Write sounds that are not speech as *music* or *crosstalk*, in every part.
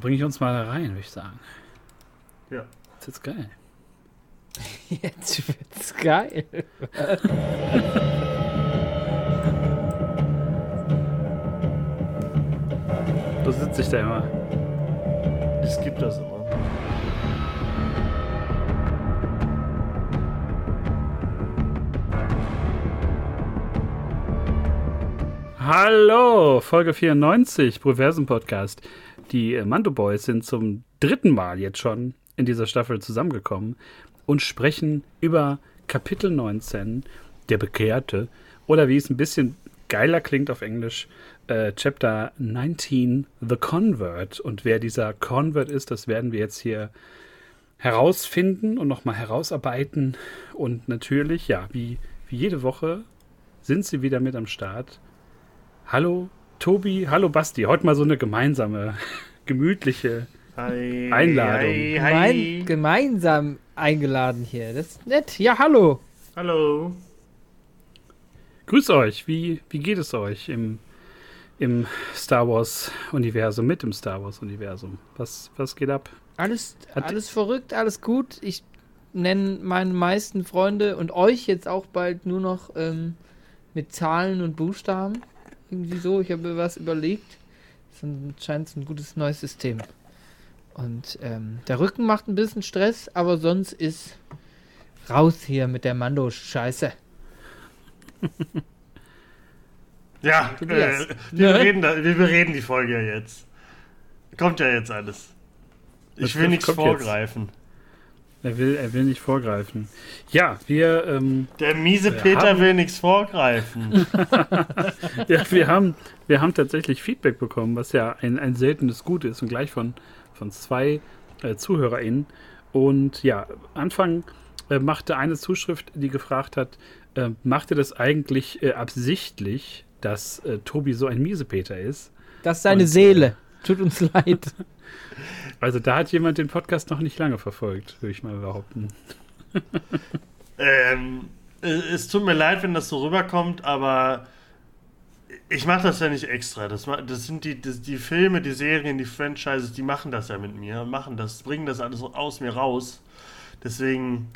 Dann bringe ich uns mal rein, würde ich sagen. Ja. *laughs* Jetzt wird's geil. Jetzt wird's geil. So sitze ich da immer. Es gibt das immer. Hallo, Folge 94, Proversen Podcast. Die äh, Mando Boys sind zum dritten Mal jetzt schon in dieser Staffel zusammengekommen und sprechen über Kapitel 19, der Bekehrte, oder wie es ein bisschen geiler klingt auf Englisch, äh, Chapter 19, The Convert. Und wer dieser Convert ist, das werden wir jetzt hier herausfinden und nochmal herausarbeiten. Und natürlich, ja, wie, wie jede Woche sind sie wieder mit am Start. Hallo Tobi, hallo Basti. Heute mal so eine gemeinsame, *laughs* gemütliche Hi, Einladung. Hi, Gemein, hi. gemeinsam eingeladen hier. Das ist nett. Ja, hallo. Hallo. Grüß euch. Wie, wie geht es euch im, im Star Wars-Universum, mit dem Star Wars-Universum? Was, was geht ab? Alles, Hat- alles verrückt, alles gut. Ich nenne meine meisten Freunde und euch jetzt auch bald nur noch ähm, mit Zahlen und Buchstaben. Irgendwie so. Ich habe mir was überlegt. Das scheint ein gutes neues System. Und ähm, der Rücken macht ein bisschen Stress, aber sonst ist raus hier mit der Mando-Scheiße. *laughs* Ja, äh, wir, Ne? reden da, wir bereden die Folge ja jetzt. Kommt ja jetzt alles. Ich will nichts kommt jetzt? Er will, er will nicht vorgreifen. Ja, wir, ähm, Der miese Peter haben- will nichts vorgreifen. *laughs* ja, wir, haben, wir haben tatsächlich Feedback bekommen, was ja ein, ein seltenes Gut ist und gleich von, von zwei äh, ZuhörerInnen. Und ja, Anfang äh, machte eine Zuschrift, die gefragt hat, äh, machte das eigentlich äh, absichtlich, dass äh, Tobi so ein Miesepeter ist? Das ist seine Und, äh, Seele. Tut uns leid. *laughs* Also da hat jemand den Podcast noch nicht lange verfolgt, würde ich mal behaupten. *laughs* ähm, äh, es tut mir leid, wenn das so rüberkommt, aber ich mache das ja nicht extra. Das, das sind die, das, die Filme, die Serien, die Franchises, die machen das ja mit mir, machen das, bringen das alles aus mir raus. Deswegen,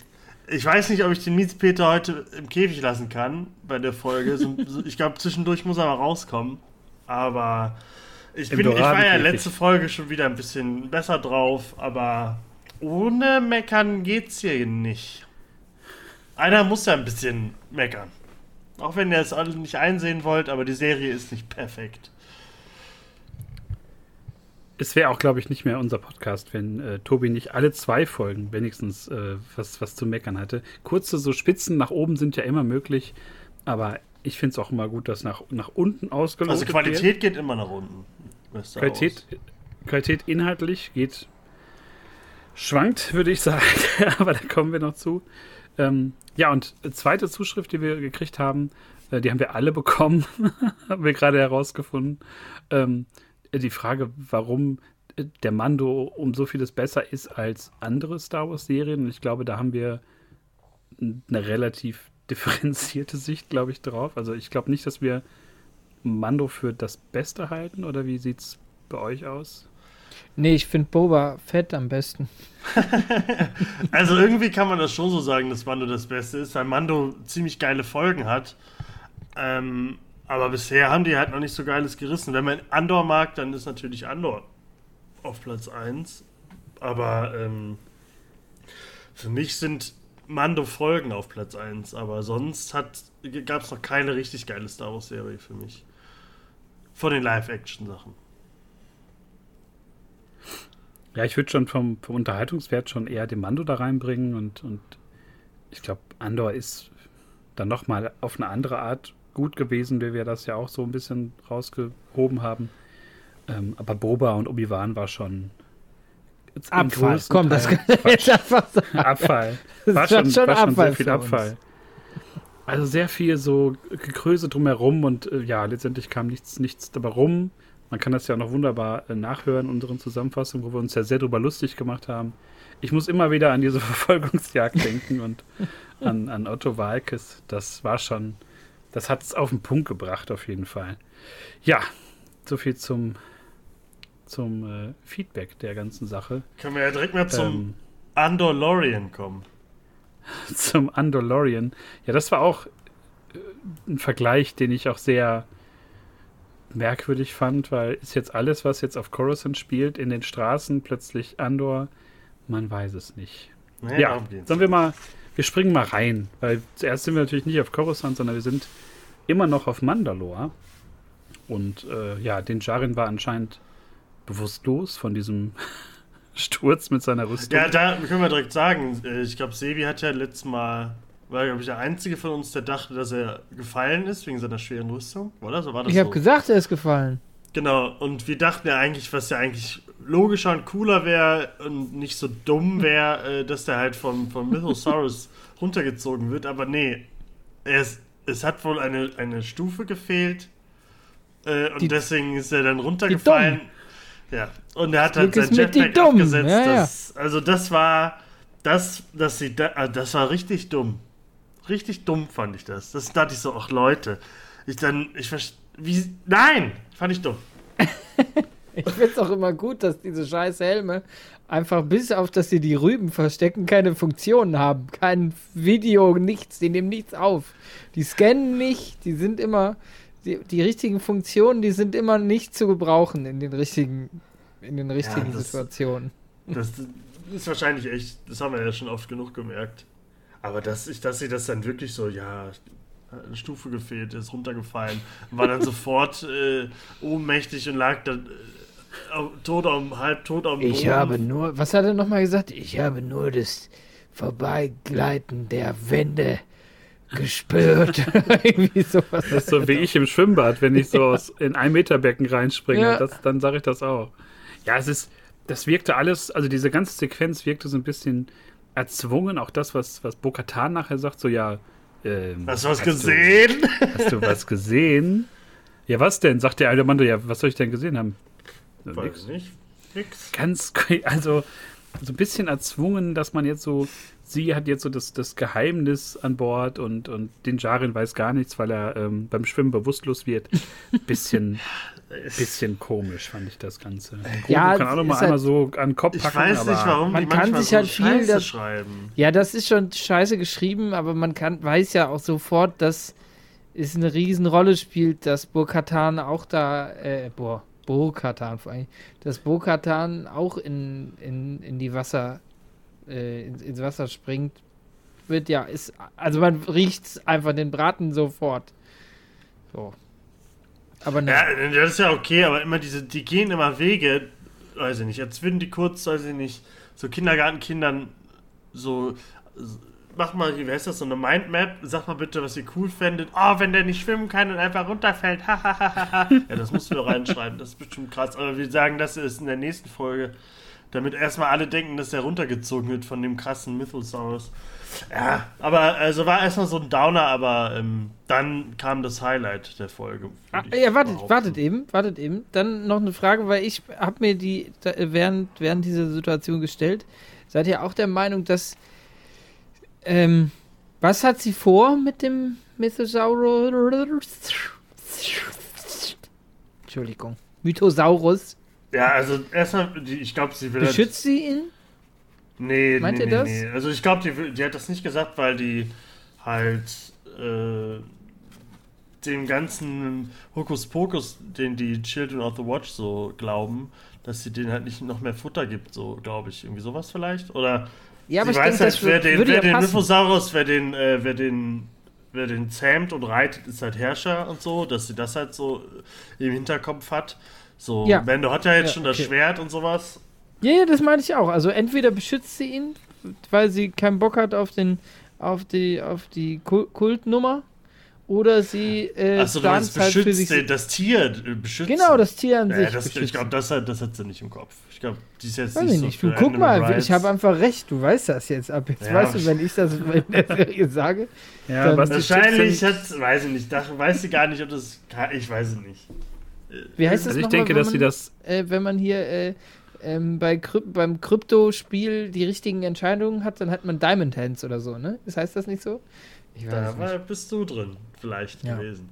ich weiß nicht, ob ich den Mietspeter heute im Käfig lassen kann bei der Folge. Ich glaube, zwischendurch muss er mal rauskommen. Aber ich, bin, ich war ja letzte Folge schon wieder ein bisschen besser drauf, aber ohne Meckern geht's hier nicht. Einer muss ja ein bisschen meckern. Auch wenn ihr es alle nicht einsehen wollt, aber die Serie ist nicht perfekt. Es wäre auch, glaube ich, nicht mehr unser Podcast, wenn äh, Tobi nicht alle zwei Folgen wenigstens äh, was, was zu meckern hatte. Kurze so Spitzen nach oben sind ja immer möglich, aber ich finde es auch immer gut, dass nach, nach unten ausgelotet Also Qualität geht immer nach unten. Qualität. Qualität inhaltlich geht schwankt, würde ich sagen, *laughs* aber da kommen wir noch zu. Ähm, ja, und zweite Zuschrift, die wir gekriegt haben, äh, die haben wir alle bekommen, *laughs* haben wir gerade herausgefunden. Ähm, die Frage, warum äh, der Mando um so vieles besser ist als andere Star Wars-Serien. Und ich glaube, da haben wir eine relativ differenzierte Sicht, glaube ich, drauf. Also ich glaube nicht, dass wir Mando für das Beste halten, oder wie sieht es bei euch aus? Nee, ich finde Boba Fett am besten. *laughs* Also irgendwie kann man das schon so sagen, dass Mando das Beste ist, weil Mando ziemlich geile Folgen hat. Ähm, aber bisher haben die halt noch nicht so geiles gerissen. Wenn man Andor mag, dann ist natürlich Andor auf Platz 1. Aber ähm, für mich sind Mando-Folgen auf Platz 1. Aber sonst gab es noch keine richtig geile Star Wars-Serie für mich. Von den Live-Action-Sachen. Ja, ich würde schon vom, vom Unterhaltungswert schon eher den Mando da reinbringen und, und ich glaube, Andor ist dann nochmal auf eine andere Art gut gewesen, wie wir das ja auch so ein bisschen rausgehoben haben. Ähm, aber Boba und Obi-Wan war schon Abfall. Komm, das Teil kann *laughs* ich jetzt einfach sagen. Abfall. Das War ist schon, schon war schon Abfall sehr viel uns. Abfall. Also sehr viel so Gekröse drumherum und äh, ja, letztendlich kam nichts, nichts dabei rum. Man kann das ja auch noch wunderbar äh, nachhören, unseren Zusammenfassungen, wo wir uns ja sehr drüber lustig gemacht haben. Ich muss immer wieder an diese *laughs* Verfolgungsjagd denken und *laughs* an, an Otto Walkes. Das war schon, das hat es auf den Punkt gebracht, auf jeden Fall. Ja, so viel zum, zum äh, Feedback der ganzen Sache. Können wir ja direkt mal zum Ähm, Andalorian kommen. *laughs* zum Andalorian. Ja, das war auch äh, ein Vergleich, den ich auch sehr merkwürdig fand, weil ist jetzt alles, was jetzt auf Coruscant spielt, in den Straßen plötzlich Andor? Man weiß es nicht. Nee, ja, sollen wir mal, wir springen mal rein, weil zuerst sind wir natürlich nicht auf Coruscant, sondern wir sind immer noch auf Mandalore. Und äh, ja, den Jarin war anscheinend bewusstlos von diesem *laughs* Sturz mit seiner Rüstung. Ja, da können wir direkt sagen, äh, ich glaube, Sebi hat ja letztes Mal, war, glaube ich, der Einzige von uns, der dachte, dass er gefallen ist wegen seiner schweren Rüstung, oder? So war das Ich habe so. gesagt, er ist gefallen. Genau, und wir dachten ja eigentlich, was ja eigentlich logischer und cooler wäre und nicht so dumm wäre, äh, dass der halt vom, vom Mythosaurus *laughs* runtergezogen wird, aber nee, er ist, es hat wohl eine, eine Stufe gefehlt äh, und Die- deswegen ist er dann runtergefallen. Ja, und er hat halt sein Jetpack abgesetzt. Ja, ja. Das, also das war, das, dass sie da, ah, das war richtig dumm. Richtig dumm fand ich das. Das dachte ich so, ach Leute, ich dann, ich wie, nein, fand ich dumm. *laughs* Ich finde es auch immer gut, dass diese scheiß Helme einfach bis auf, dass sie die Rüben verstecken, keine Funktionen haben. Kein Video, nichts. Die nehmen nichts auf. Die scannen nicht. Die sind immer. Die, die richtigen Funktionen, die sind immer nicht zu gebrauchen in den richtigen, in den richtigen das- Situationen. Das ist wahrscheinlich echt, das haben wir ja schon oft genug gemerkt. Aber dass, ich, dass sie das dann wirklich so, ja, eine Stufe gefehlt, ist runtergefallen, war dann *laughs* sofort äh, ohnmächtig und lag dann äh, tot am, halb tot am Ich habe nur, was hat er nochmal gesagt? Ich habe nur das Vorbeigleiten der Wände gespürt. *laughs* Irgendwie sowas. Das ist so wie ich im Schwimmbad, wenn ich so aus, in ein Meter Becken reinspringe, Ja. das, dann sage ich das auch. Ja, es ist, das wirkte alles, also diese ganze Sequenz wirkte so ein bisschen erzwungen. Auch das, was, was Bo-Katan nachher sagt, so ja. Ähm, Hast du was hast gesehen? Du, hast du was gesehen? Ja, was denn? Sagt der alte Mann, ja, was soll ich denn gesehen haben? Weiß nix. nicht. Nix. Ganz, *laughs* also so ein bisschen erzwungen, dass man jetzt so, sie hat jetzt so das, das Geheimnis an Bord und, und den Jarin weiß gar nichts, weil er ähm, beim Schwimmen bewusstlos wird. Bisschen, *laughs* bisschen komisch fand ich das Ganze. Ja, Grogu kann auch noch mal ist einmal halt- so an den Kopf Ich packen, weiß aber nicht, warum man die kann manchmal sich so halt viel Scheiße da- schreiben. Ja, das ist schon scheiße geschrieben, aber man kann, weiß ja auch sofort, dass es eine Riesenrolle spielt, dass Burkatan auch da, äh, boah, Burkatan vor allem, dass Burkatan auch in, in, in die Wasser, äh, ins, ins Wasser springt, wird ja, ist, also man riecht einfach den Braten sofort. So. Aber ne, Ja, das ist ja okay, aber immer diese, die gehen immer Wege, weiß ich nicht, jetzt würden die kurz, weiß ich nicht, so Kindergartenkindern so, so mach mal, wie heißt das, so eine Mindmap, sag mal bitte, was ihr cool fändet. Oh, wenn der nicht schwimmen kann und einfach runterfällt, ja, das musst du reinschreiben, das ist bestimmt krass, aber wir sagen, das ist in der nächsten Folge, damit erstmal alle denken, dass der runtergezogen wird von dem krassen Mythosaurus. Ja, aber also war erstmal so ein Downer, aber ähm, dann kam das Highlight der Folge. Ah, ja, wartet, behaupten. wartet eben, wartet eben. Dann noch eine Frage, weil ich habe mir die während, während dieser Situation gestellt. Seid ihr auch der Meinung, dass ähm, was hat sie vor mit dem Mythosaurus? Entschuldigung. Mythosaurus. Ja, also erstmal, ich glaube, sie will. halt- Beschützt sie ihn? Nee, Meint nee, ihr nee, das? nee. Also ich glaube, die, die hat das nicht gesagt, weil die halt äh, dem ganzen Hokuspokus, den die Children of the Watch so glauben, dass sie denen halt nicht noch mehr Futter gibt, so glaube ich. Irgendwie sowas vielleicht? Oder Ja, aber sie ich weiß denke, halt, wer den, würde wer ja den. Mythosaurus, wer den, äh, wer den wer den zähmt und reitet, ist halt Herrscher und so, dass sie das halt so im Hinterkopf hat. So, Ja. Mando hat ja jetzt Ja, schon das okay. Schwert und sowas. Ja, ja, das meine ich auch. Also entweder beschützt sie ihn, weil sie keinen Bock hat auf den, auf die, auf die Kul- Kultnummer, oder sie äh, Achso, du plant meinst halt für beschützt sich. den, das Tier äh, beschützt. Genau, das Tier an ja, sich. das, Ich glaube, das, hat- das hat sie nicht im Kopf. Ich glaube, die ist jetzt Weiß nicht ich so nicht. für Du guck mal, Rights. ich habe einfach recht. Du weißt das jetzt ab jetzt. Ja, weißt du, wenn ich das in der *laughs* Serie sage? ja, Dann- was die Wahrscheinlich hat, weiß ich nicht, da weiß sie gar nicht, ob das, ich weiß es nicht. Wie heißt sind, das also ich nochmal, denke, wenn dass man, sie das äh, wenn man hier äh, ähm, bei Kryp beim Kryptospiel die richtigen Entscheidungen hat, dann hat man Diamond Hands oder so, ne? Das heißt das nicht so? Ich weiß Da es war, bist du drin, vielleicht Ja. gewesen.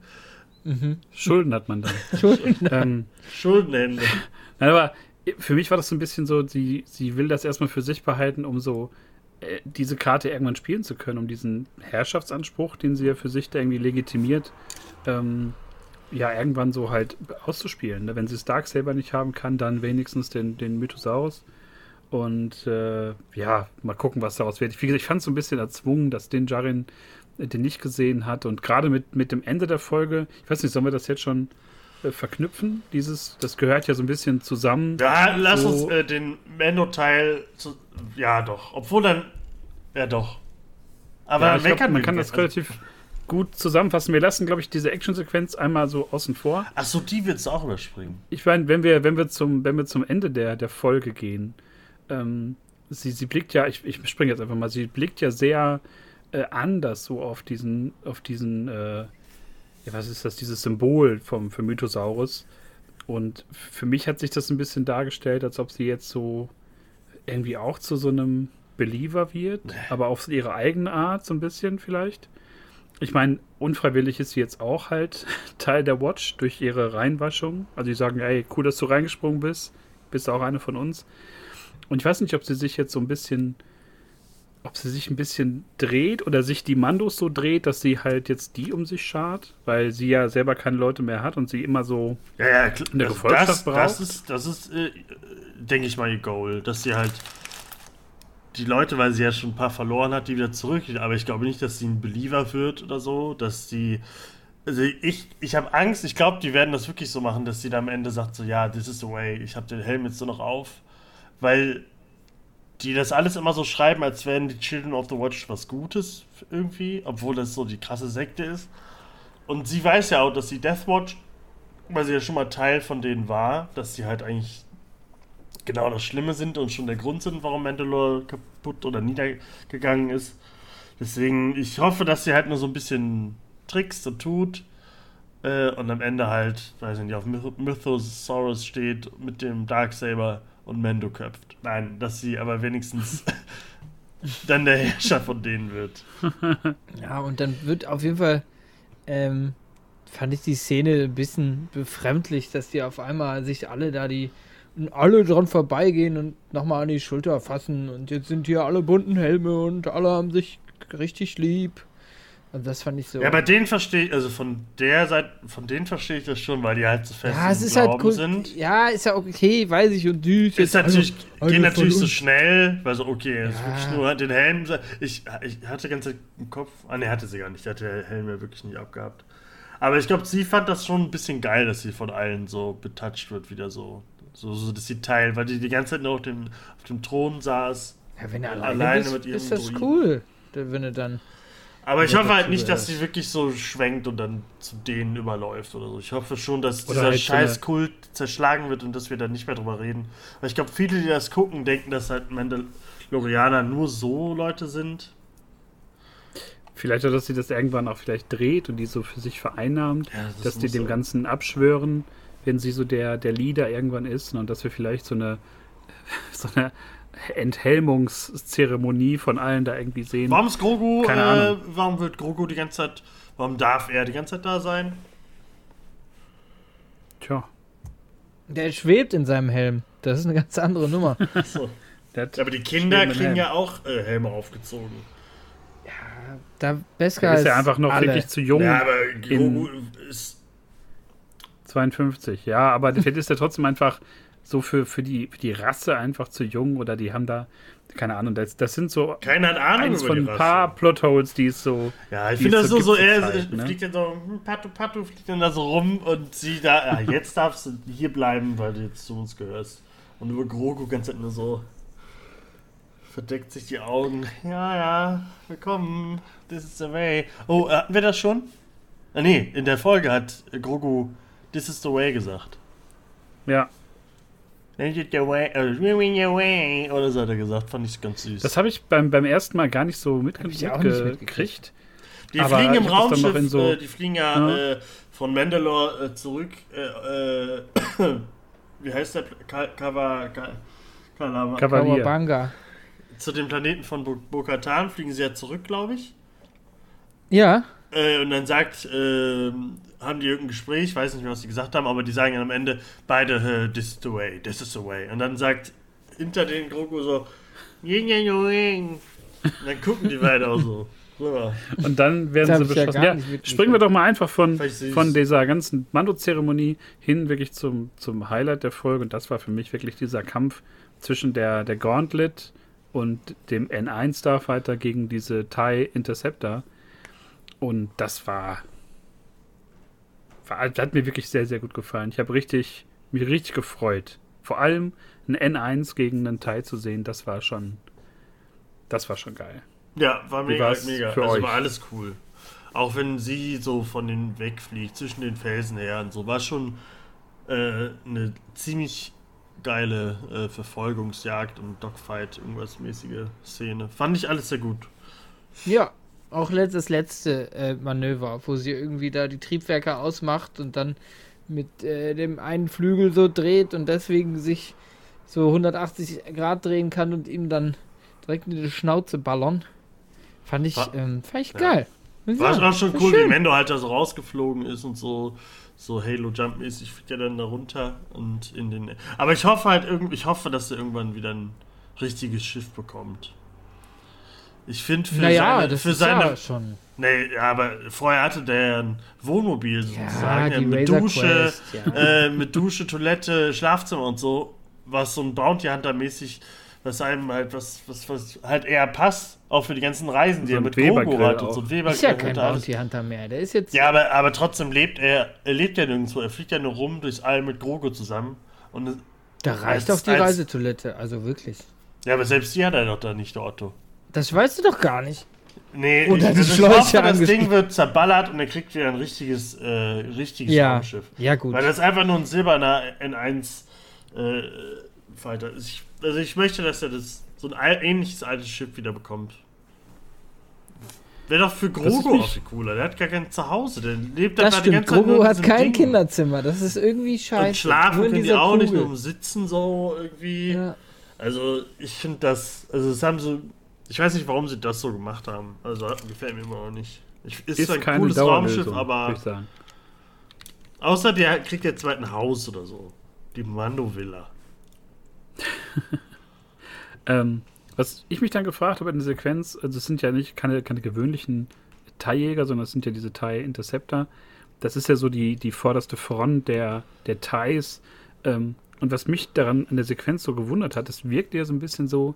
Mhm. Schulden hat man dann. *laughs* Entschuldigung. ähm, Schuldenhände. Nein, aber für mich war das so ein bisschen so, sie, sie will das erstmal für sich behalten, um so äh, diese Karte irgendwann spielen zu können, um diesen Herrschaftsanspruch, den sie ja für sich da irgendwie legitimiert, ähm, ja, irgendwann so halt auszuspielen. Ne? Wenn sie Stark selber nicht haben kann, dann wenigstens den, den Mythosaurus. Und äh, ja, mal gucken, was daraus wird. Ich, ich fand es so ein bisschen erzwungen, dass den Jarin den nicht gesehen hat. Und gerade mit, mit dem Ende der Folge, ich weiß nicht, sollen wir das jetzt schon äh, verknüpfen? Dieses, das gehört ja so ein bisschen zusammen. Ja, lass so. uns äh, den Mando-Teil. zu- Ja, doch. Obwohl dann. Ja, doch. Aber ja, glaub, man kann das relativ gut zusammenfassen. Wir lassen, glaube ich, diese Actionsequenz einmal so außen vor. Achso, die willst du auch überspringen. Ich meine, wenn wir, wenn wir zum, wenn wir zum Ende der, der Folge gehen, ähm, sie, sie blickt ja, ich, ich springe jetzt einfach mal, sie blickt ja sehr äh, anders so auf diesen, auf diesen, äh, ja, was ist das, dieses Symbol vom für Mythosaurus. Und für mich hat sich das ein bisschen dargestellt, als ob sie jetzt so irgendwie auch zu so einem Believer wird, aber auf ihre eigene Art so ein bisschen vielleicht. Ich meine, unfreiwillig ist sie jetzt auch halt *laughs* Teil der Watch durch ihre Reinwaschung. Also die sagen, ey, cool, dass du reingesprungen bist. Bist auch eine von uns. Und ich weiß nicht, ob sie sich jetzt so ein bisschen, ob sie sich ein bisschen dreht oder sich die Mandos so dreht, dass sie halt jetzt die um sich schart, weil sie ja selber keine Leute mehr hat und sie immer so Ja, ja. In der Also Gefolgschaft das, braucht? das ist, das ist äh, denke ich mal, ihr Goal. Dass sie halt die Leute, weil sie ja schon ein paar verloren hat, die wieder zurück. Aber ich glaube nicht, dass sie ein Believer wird oder so. Dass sie. Also ich, ich habe Angst, ich glaube, die werden das wirklich so machen, dass sie da am Ende sagt, so, ja, this is the way, ich habe den Helm jetzt nur noch auf. Weil die das alles immer so schreiben, als wären die Children of the Watch was Gutes irgendwie, obwohl das so die krasse Sekte ist. Und sie weiß ja auch, dass die Death Watch, weil sie ja schon mal Teil von denen war, dass sie halt eigentlich genau das Schlimme sind und schon der Grund sind, warum Mandalore kaputt oder niedergegangen ist. Deswegen, ich hoffe, dass sie halt nur so ein bisschen trickst und tut äh, und am Ende halt, weiß ich nicht, auf Myth Mythosaurus steht mit dem Darksaber und Mando köpft. Nein, dass sie aber wenigstens *laughs* dann der Herrscher von denen wird. *laughs* Ja, und dann wird auf jeden Fall, ähm, fand ich die Szene ein bisschen befremdlich, dass die auf einmal sich alle da die und alle dran vorbeigehen und nochmal an die Schulter fassen und jetzt sind hier alle bunten Helme und alle haben sich richtig lieb. Und das fand ich so. Ja, bei denen verstehe ich, also von der Seite, von denen verstehe ich das schon, weil die halt so fest Ja, es ist halt Glauben cool. sind. Ja, ist ja okay, weiß ich und süß. Ist natürlich, geht alle natürlich so schnell, weil so, okay, er ist Ja. wirklich nur den Helm. Ich, ich hatte die ganze Zeit im Kopf, ah ne, hatte sie gar nicht, der hatte der Helm ja wirklich nicht abgehabt. Aber ich glaube, sie fand das schon ein bisschen geil, dass sie von allen so betouched wird, wieder so. So, so dass sie Teil, weil die die ganze Zeit nur auf dem, auf dem Thron saß. Ja, wenn er alleine, Alleine bist, mit ihrem ist das Druiden. cool. Wenn er dann. Aber ich hoffe halt nicht, dass sie wirklich so schwenkt und dann zu denen überläuft oder so. Ich hoffe schon, dass Oder dieser halt eine- Scheißkult zerschlagen wird und dass wir dann nicht mehr drüber reden. Weil ich glaube, viele, die das gucken, denken, dass halt Mandalorianer nur so Leute sind. Vielleicht auch, dass sie das irgendwann auch vielleicht dreht und die so für sich vereinnahmt, Ja, das dass die dem sein. Ganzen abschwören, wenn sie so der, der Leader irgendwann ist und dass wir vielleicht so eine, *laughs* so eine Enthelmungszeremonie von allen da irgendwie sehen. Warum ist Grogu, Keine äh, Ahnung. warum wird Grogu die ganze Zeit, warum darf er die ganze Zeit da sein? Tja, Der schwebt in seinem Helm. Das ist eine ganz andere Nummer. *laughs* So. Aber die Kinder kriegen ja auch äh, Helme aufgezogen. Da Beskar der ist ist ja einfach noch alle. wirklich zu jung. Ja, aber Grogu ist 52, ja, aber vielleicht ist er trotzdem einfach so für, für, die, für die Rasse einfach zu jung oder die haben da, keine Ahnung, das, das sind so keiner hat Ahnung eins von ein paar Plotholes, die es so. Ja, ich finde das so, so er ne? fliegt dann so, hm, Patu Patu fliegt dann da so rum und sie da, ja, jetzt darfst du hier bleiben, weil du jetzt zu uns gehörst. Und über Grogu ganz nur so verdeckt sich die Augen. Ja, ja, willkommen, this is the way. Oh, äh, hatten wir das schon? Ah, nee, in der Folge hat Grogu this is the way gesagt. Ja, Is the way, your way, oder so hat er gesagt, fand ich ganz süß. das habe ich beim, beim ersten Mal gar nicht so mitge auch nicht mitgekriegt. Die Aber fliegen im Raumschiff, so- äh, die fliegen ja, Ja. Äh, von Mandalore äh, zurück. Äh, äh, *coughs* wie heißt der? Ka Kava, Ka Kalama. Kavalier. Kawabanga. Zu dem Planeten von Bo- Bo-Katan fliegen sie ja zurück, glaube ich. Ja, Äh, und dann sagt, äh, haben die irgendein Gespräch, weiß nicht mehr, was die gesagt haben, aber die sagen dann am Ende beide, äh, this is the way, this is the way. Und dann sagt hinter den Grogu so, yin, yin, yin. Und dann gucken die beide auch so. so. Und dann werden Das sie ich ja Ja, springen wir doch mal einfach von, von dieser ganzen Mando-Zeremonie hin wirklich zum, zum Highlight der Folge. Und das war für mich wirklich dieser Kampf zwischen der, der Gauntlet und dem N1 Starfighter gegen diese TIE Interceptor. Und das war, war hat mir wirklich sehr, sehr gut gefallen. Ich habe richtig, mich richtig gefreut. Vor allem ein N1 gegen einen TIE zu sehen, das war schon, das war schon geil. Ja, war mega, mega. für also euch? war alles cool. Auch wenn sie so von den wegfliegt, zwischen den Felsen her und so, war schon äh, eine ziemlich geile äh, Verfolgungsjagd und Dogfight, irgendwas mäßige Szene. Fand ich alles sehr gut. Ja, auch das letzte äh, Manöver, wo sie irgendwie da die Triebwerke ausmacht und dann mit äh, dem einen Flügel so dreht und deswegen sich so 180 Grad drehen kann und ihm dann direkt in die Schnauze ballern. Fand ich, War- ähm, fand ich Ja. geil. War sagen. auch schon War cool, schön. wie Mendo halt da so rausgeflogen ist und so, so Halo-Jump-mäßig fliegt er dann da runter und in den. Aber ich hoffe halt irgendwie, ich hoffe, dass er irgendwann wieder ein richtiges Schiff bekommt. Ich finde für Naja, seine, das für ist seine ja schon. Nee, aber vorher hatte der ja ein Wohnmobil sozusagen. Ja, die mit Razor Dusche, Quest, ja. äh, mit Dusche, Toilette, Schlafzimmer und so. Was so ein Bounty Hunter mäßig, was einem halt, was, was, was halt eher passt, auch für die ganzen Reisen, die So er mit Grogu hat und auch. so ein Ist ja kein. Bounty Hunter mehr. Der ist jetzt. Ja, aber, aber trotzdem lebt er, er lebt ja nirgendwo, er fliegt ja nur rum durchs All mit Grogu zusammen. Und da reicht als- doch die als- Reisetoilette. Also wirklich. ja, aber selbst die hat er doch da nicht, der Otto. Das weißt du doch gar nicht. Nee, Oder ich, die ich Schläuche hoffe, das. Ding wird zerballert und er kriegt wieder ein richtiges, äh, richtiges Ja. Raumschiff. Ja, gut. Weil das ist einfach nur ein silberner N1 äh, Fighter. ist. Ich, also ich möchte, dass er das so ein ähnliches altes Schiff wieder bekommt. Wäre doch für Grogu nicht- auch viel cooler. Der hat gar kein Zuhause. Der lebt Das einfach die ganze Zeit Grogu hat kein Ding. Kinderzimmer. Das ist irgendwie scheiße. Und schlafen Nur können die auch nicht, Kugel. nur sitzen so irgendwie. Ja. Also ich finde das, also das haben so, ich weiß nicht, warum sie das so gemacht haben. Also gefällt mir immer auch nicht. Ich, ist, Ist ein cooles Raumschiff, aber außer der kriegt jetzt ein Haus oder so. Die Mando-Villa. *laughs* Ähm, was ich mich dann gefragt habe in der Sequenz, also es sind ja nicht keine, keine gewöhnlichen TIE-Jäger, sondern es sind ja diese TIE Interceptor. Das ist ja so die, die vorderste Front der, der TIEs. Ähm, und was mich daran in der Sequenz so gewundert hat, es wirkt ja so ein bisschen so,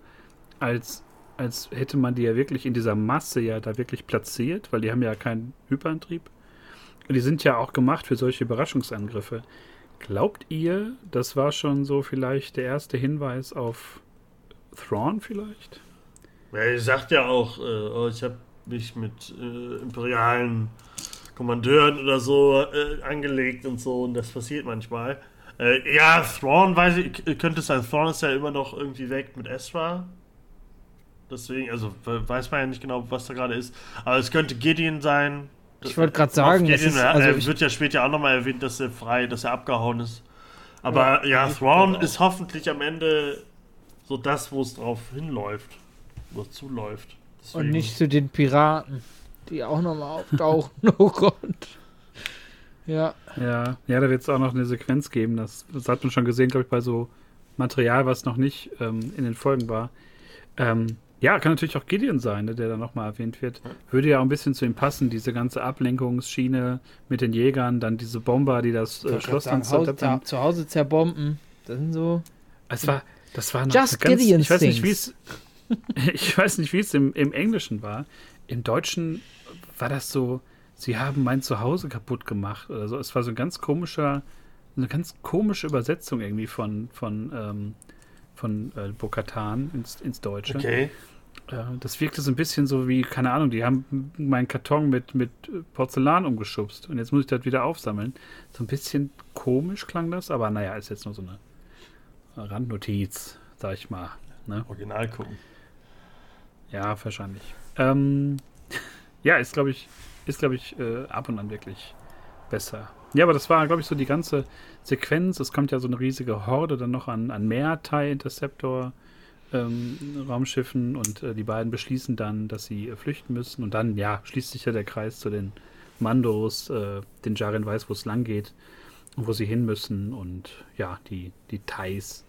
als, als hätte man die ja wirklich in dieser Masse ja da wirklich platziert, weil die haben ja keinen Hyperantrieb. Und die sind ja auch gemacht für solche Überraschungsangriffe. Glaubt ihr, das war schon so vielleicht der erste Hinweis auf Thrawn vielleicht? Ja, er sagt ja auch, äh, oh, ich habe mich mit äh, imperialen Kommandeuren oder so äh, angelegt und so und das passiert manchmal. Äh, ja, Thrawn weiß ich, könnte sein, Thrawn ist ja immer noch irgendwie weg mit Ezra. Deswegen, also we- weiß man ja nicht genau, was da gerade ist. Aber es könnte Gideon sein. Ich wollte gerade sagen, Gideon, ist, ja, also er wird ja später auch nochmal erwähnt, dass er frei, dass er abgehauen ist. Aber ja, ich Thrawn ist hoffentlich am Ende so das, wo es drauf hinläuft. Wo es zuläuft. und Deswegen- nicht zu den Piraten, die auch nochmal auftauchen. *laughs* oh Gott. Ja, Ja, ja, da wird es auch noch eine Sequenz geben. Das, das hat man schon gesehen, glaube ich, bei so Material, was noch nicht ähm, in den Folgen war. Ähm, ja, kann natürlich auch Gideon sein, ne, der da nochmal erwähnt wird. Würde ja auch ein bisschen zu ihm passen, diese ganze Ablenkungsschiene mit den Jägern, dann diese Bomber, die das äh, Schloss dann zerdeppern. zu Hause zerbomben. Das sind so. Es war, das war noch Just ganz, Gideon ich weiß nicht, wie es, *laughs* ich weiß nicht, wie es im, im Englischen war. Im Deutschen war das so, sie haben mein Zuhause kaputt gemacht oder so. Es war so ein ganz komischer, eine ganz komische Übersetzung irgendwie von, von, ähm, von äh, Bokatan ins, ins Deutsche. Okay. Äh, das wirkte so ein bisschen so wie, keine Ahnung, die haben meinen Karton mit, mit Porzellan umgeschubst und jetzt muss ich das wieder aufsammeln. So ein bisschen komisch klang das, aber naja, ist jetzt nur so eine Randnotiz, sag ich mal. Ne? Original gucken. Ja, wahrscheinlich. Ähm, *laughs* ja, ist, glaube ich, ist, glaube ich, äh, ab und an wirklich besser. Ja, aber das war, glaube ich, so die ganze Sequenz. Es kommt ja so eine riesige Horde dann noch an, an mehr TIE Interceptor ähm, Raumschiffen und äh, die beiden beschließen dann, dass sie äh, flüchten müssen. Und dann, ja, schließt sich ja der Kreis zu den Mandos, äh, den Jaren weiß, wo es lang geht und wo sie hin müssen. Und ja, die, die Thais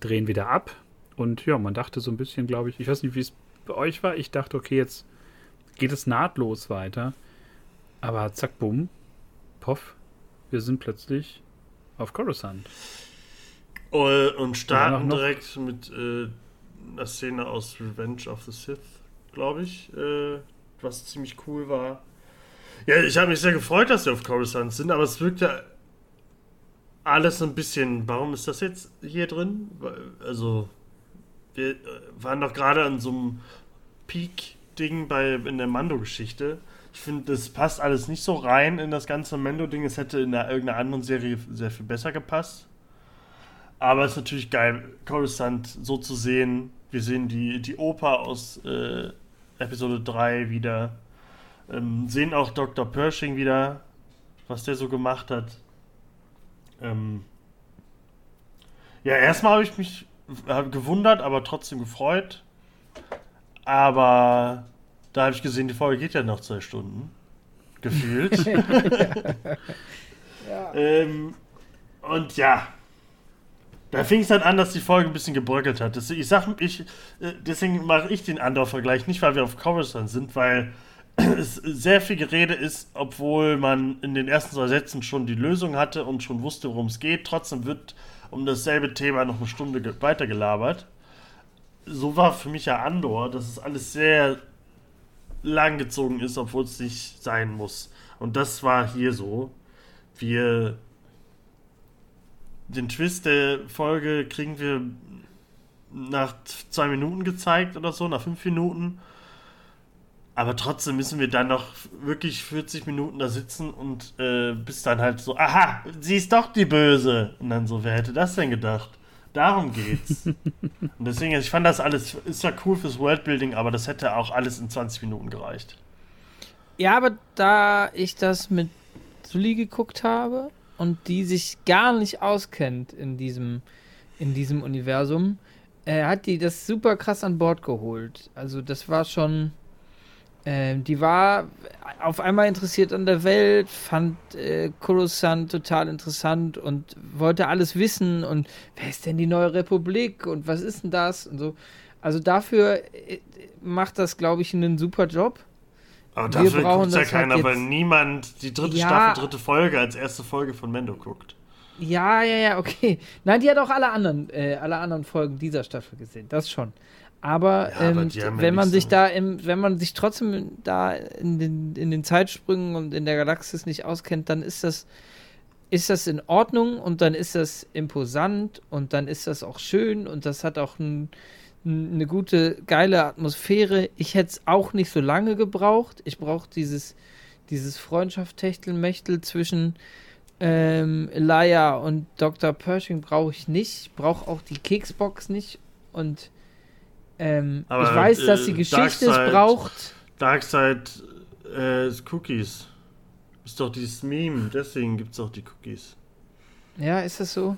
drehen wieder ab. Und ja, man dachte so ein bisschen, glaube ich, ich weiß nicht, wie es bei euch war. Ich dachte, okay, jetzt geht es nahtlos weiter. Aber zack, bumm, poff, wir sind plötzlich auf Coruscant. Und starten direkt mit äh, einer Szene aus Revenge of the Sith, glaube ich, äh, was ziemlich cool war. Ja, ich habe mich sehr gefreut, dass sie auf Coruscant sind, aber es wirkt ja alles ein bisschen. Warum ist das jetzt hier drin? Also, wir äh, waren doch gerade an so einem Peak-Ding bei in der Mando-Geschichte. Ich finde, das passt alles nicht so rein in das ganze Mando-Ding. Es hätte in der, irgendeiner anderen Serie sehr viel besser gepasst. Aber es ist natürlich geil, Coruscant so zu sehen. Wir sehen die, die Oper aus äh, Episode 3 wieder. Ähm, sehen auch Dr. Pershing wieder, was der so gemacht hat. Ähm ja, erstmal habe ich mich gewundert, aber trotzdem gefreut. Aber da habe ich gesehen, die Folge geht ja noch zwei Stunden. Gefühlt. *laughs* ja. ähm, und ja, da fing es dann an, dass die Folge ein bisschen gebröckelt hat. ich sag, ich, äh, deswegen mache ich den Andor-Vergleich nicht, weil wir auf Coruscant sind, weil *clears throat* es sehr viel Gerede ist, obwohl man in den ersten zwei Sätzen schon die Lösung hatte und schon wusste, worum es geht. Trotzdem wird um dasselbe Thema noch eine Stunde weiter gelabert. So war für mich ja Andor, dass es alles sehr langgezogen ist, obwohl es nicht sein muss. Und das war hier so. Wir. Den Twist der Folge kriegen wir nach zwei Minuten gezeigt oder so, nach fünf Minuten. Aber trotzdem müssen wir dann noch wirklich 40 Minuten da sitzen und äh, bis dann halt so, aha, sie ist doch die Böse. Und dann so, wer hätte das denn gedacht? Darum geht's. *laughs* und deswegen, ich fand das alles, ist ja cool fürs Worldbuilding, aber das hätte auch alles in 20 Minuten gereicht. Ja, aber da ich das mit Sully geguckt habe und die sich gar nicht auskennt in diesem, in diesem Universum, äh, hat die das super krass an Bord geholt. Also das war schon ähm, die war auf einmal interessiert an der Welt, fand äh, total interessant und wollte alles wissen und wer ist denn die neue Republik und was ist denn das und so. Also dafür äh, macht das, glaube ich, einen super Job. Aber dafür guckt ja keiner, halt weil niemand die dritte ja, Staffel, dritte Folge als erste Folge von Mendo guckt. Ja, ja, ja, okay. Nein, die hat auch alle anderen, äh, alle anderen Folgen dieser Staffel gesehen, das schon. Aber, ja, ähm, aber wenn man sich so. da im, wenn man sich trotzdem da in den, in den Zeitsprüngen und in der Galaxis nicht auskennt, dann ist das, ist das in Ordnung und dann ist das imposant und dann ist das auch schön und das hat auch ein, eine gute, geile Atmosphäre. Ich hätte es auch nicht so lange gebraucht. Ich brauche dieses, dieses Freundschaft-Techtelmechtel zwischen ähm, Elia und Dr. Pershing brauche ich nicht. Ich brauche auch die Keksbox nicht und ähm, ich weiß, dass die äh, Geschichte Darkseid, es braucht. Darkseid äh, Cookies. Ist doch dieses Meme, deswegen gibt es auch die Cookies. Ja, ist das so?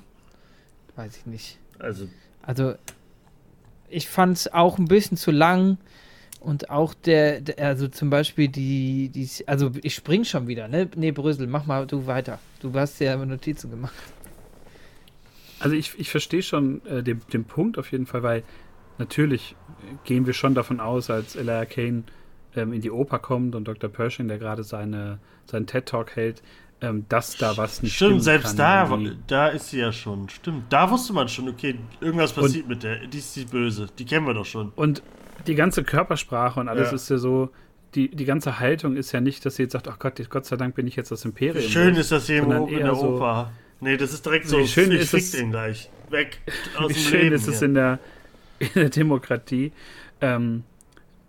Weiß ich nicht. Also. Also, ich fand es auch ein bisschen zu lang. Und auch der, der, also zum Beispiel die, die, also ich spring schon wieder, ne? Nee, Brüssel, mach mal du weiter. Du hast ja Notizen gemacht. Also ich, ich verstehe schon äh, den, den Punkt auf jeden Fall, weil natürlich gehen wir schon davon aus, als Elijah Kane ähm, in die Oper kommt und Dr. Pershing, der gerade seine, seinen TED-Talk hält, ähm, dass da was nicht stimmt. selbst da, da ist sie ja schon. Stimmt, da wusste man schon, okay, irgendwas passiert und, mit der. Die ist die Böse. Die kennen wir doch schon. Und die ganze Körpersprache und alles ja. ist ja so. Die, die ganze Haltung ist ja nicht, dass sie jetzt sagt, ach Gott, Gott sei Dank bin ich jetzt das Imperium. Schön ist das hier im in der Oper. So, nee, das ist direkt so, wie schön ich ist es, den gleich. Weg *laughs* aus wie dem schön Leben ist es in der, in der Demokratie. Ähm,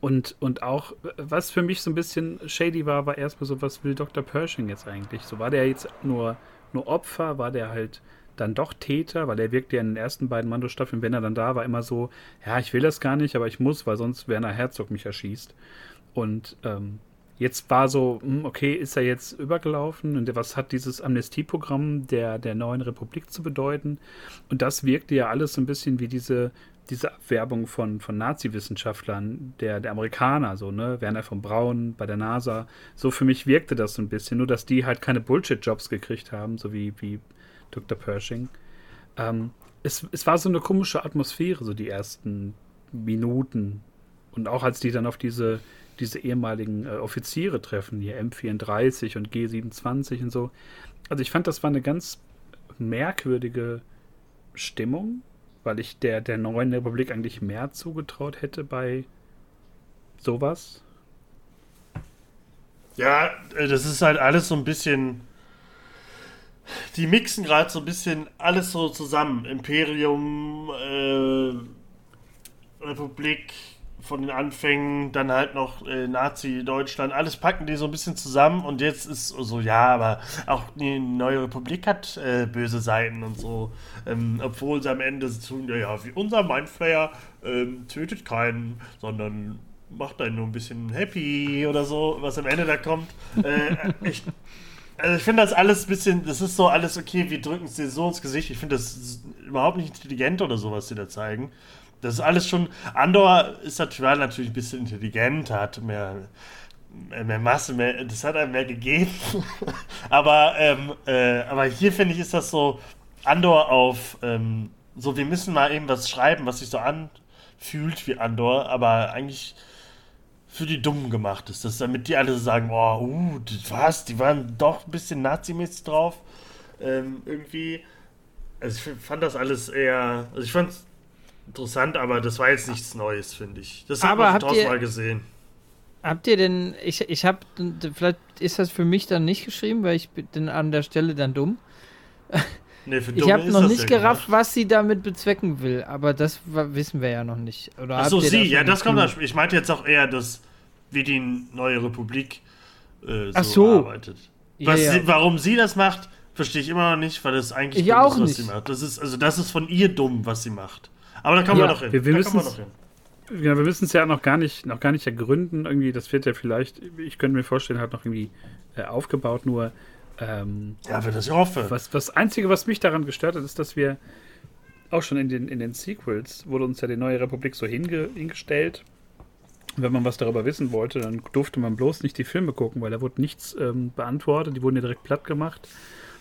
und, und auch, was für mich so ein bisschen shady war, war erstmal so, was will Dr. Pershing jetzt eigentlich? So war der jetzt nur, nur Opfer, war der halt dann doch Täter, weil er wirkte ja in den ersten beiden Mando-Staffeln, wenn er dann da war, immer so, ja, ich will das gar nicht, aber ich muss, weil sonst Werner Herzog mich erschießt. Und ähm, jetzt war so, hm, okay, ist er jetzt übergelaufen und was hat dieses Amnestieprogramm der, der neuen Republik zu bedeuten? Und das wirkte ja alles so ein bisschen wie diese diese Abwerbung von, von Nazi-Wissenschaftlern, der, der Amerikaner, so, ne, Werner von Braun bei der NASA, so für mich wirkte das so ein bisschen, nur dass die halt keine Bullshit-Jobs gekriegt haben, so wie, wie Dr. Pershing. Ähm, es, es war so eine komische Atmosphäre, so die ersten Minuten. Und auch als die dann auf diese, diese ehemaligen äh, Offiziere treffen, hier M34 und G27 und so. Also ich fand, das war eine ganz merkwürdige Stimmung weil ich der, der neuen Republik eigentlich mehr zugetraut hätte bei sowas. Ja, äh, das ist halt alles so ein bisschen. Die mixen gerade so ein bisschen alles so zusammen. Imperium, äh, Republik, von den Anfängen, dann halt noch äh, Nazi-Deutschland, alles packen die so ein bisschen zusammen und jetzt ist so, ja, aber auch die neue Republik hat äh, böse Seiten und so, ähm, obwohl sie am Ende tun, ja, ja, wie unser Mindflayer ähm, tötet keinen, sondern macht einen nur ein bisschen happy oder so, was am Ende da kommt. Äh, ich, also ich finde das alles ein bisschen, das ist so alles okay, wir drücken es dir so ins Gesicht. Ich finde das überhaupt nicht intelligent oder so, was sie da zeigen. Das ist alles schon. Andor ist natürlich, natürlich ein bisschen intelligenter, hat mehr, mehr Masse, mehr, das hat einem mehr gegeben. *laughs* aber, ähm, äh, aber hier finde ich, ist das so Andor auf, ähm, so, wir müssen mal eben was schreiben, was sich so anfühlt wie Andor, aber eigentlich für die Dummen gemacht ist. Das, damit die alle sagen, boah, uh, was, die waren doch ein bisschen nazimäßig drauf. Ähm, irgendwie. Also ich fand das alles eher. Also ich fand interessant, aber das war jetzt nichts Neues, finde ich. Das hat man tausendmal mal gesehen. Habt ihr denn, ich, ich habe, vielleicht ist das für mich dann nicht geschrieben, weil ich bin an der Stelle dann dumm. *laughs* Nee, für ich habe noch nicht gerafft, gemacht. was sie damit bezwecken will, aber das wissen wir ja noch nicht. Oder Ach so, sie, ja, das kommt dann. Ich meinte jetzt auch eher, dass wie die neue Republik äh, so, Ach so arbeitet. Ja, ja. Sie, warum sie das macht, verstehe ich immer noch nicht, weil das eigentlich ich auch ist, was nicht. sie macht. Das ist, also das ist von ihr dumm, was sie macht. Aber da kommen ja, wir noch hin. Wir, wir müssen ja, wir müssen es ja noch gar nicht, noch gar nicht ergründen. Irgendwie, das wird ja vielleicht, ich könnte mir vorstellen, hat noch irgendwie äh, aufgebaut. Nur ähm, ja, wenn das ich hoffe. Was, das Einzige, was mich daran gestört hat, ist, dass wir auch schon in den, in den Sequels wurde uns ja die neue Republik so hinge, hingestellt. Wenn man was darüber wissen wollte, dann durfte man bloß nicht die Filme gucken, weil da wurde nichts ähm, beantwortet. Die wurden ja direkt platt gemacht.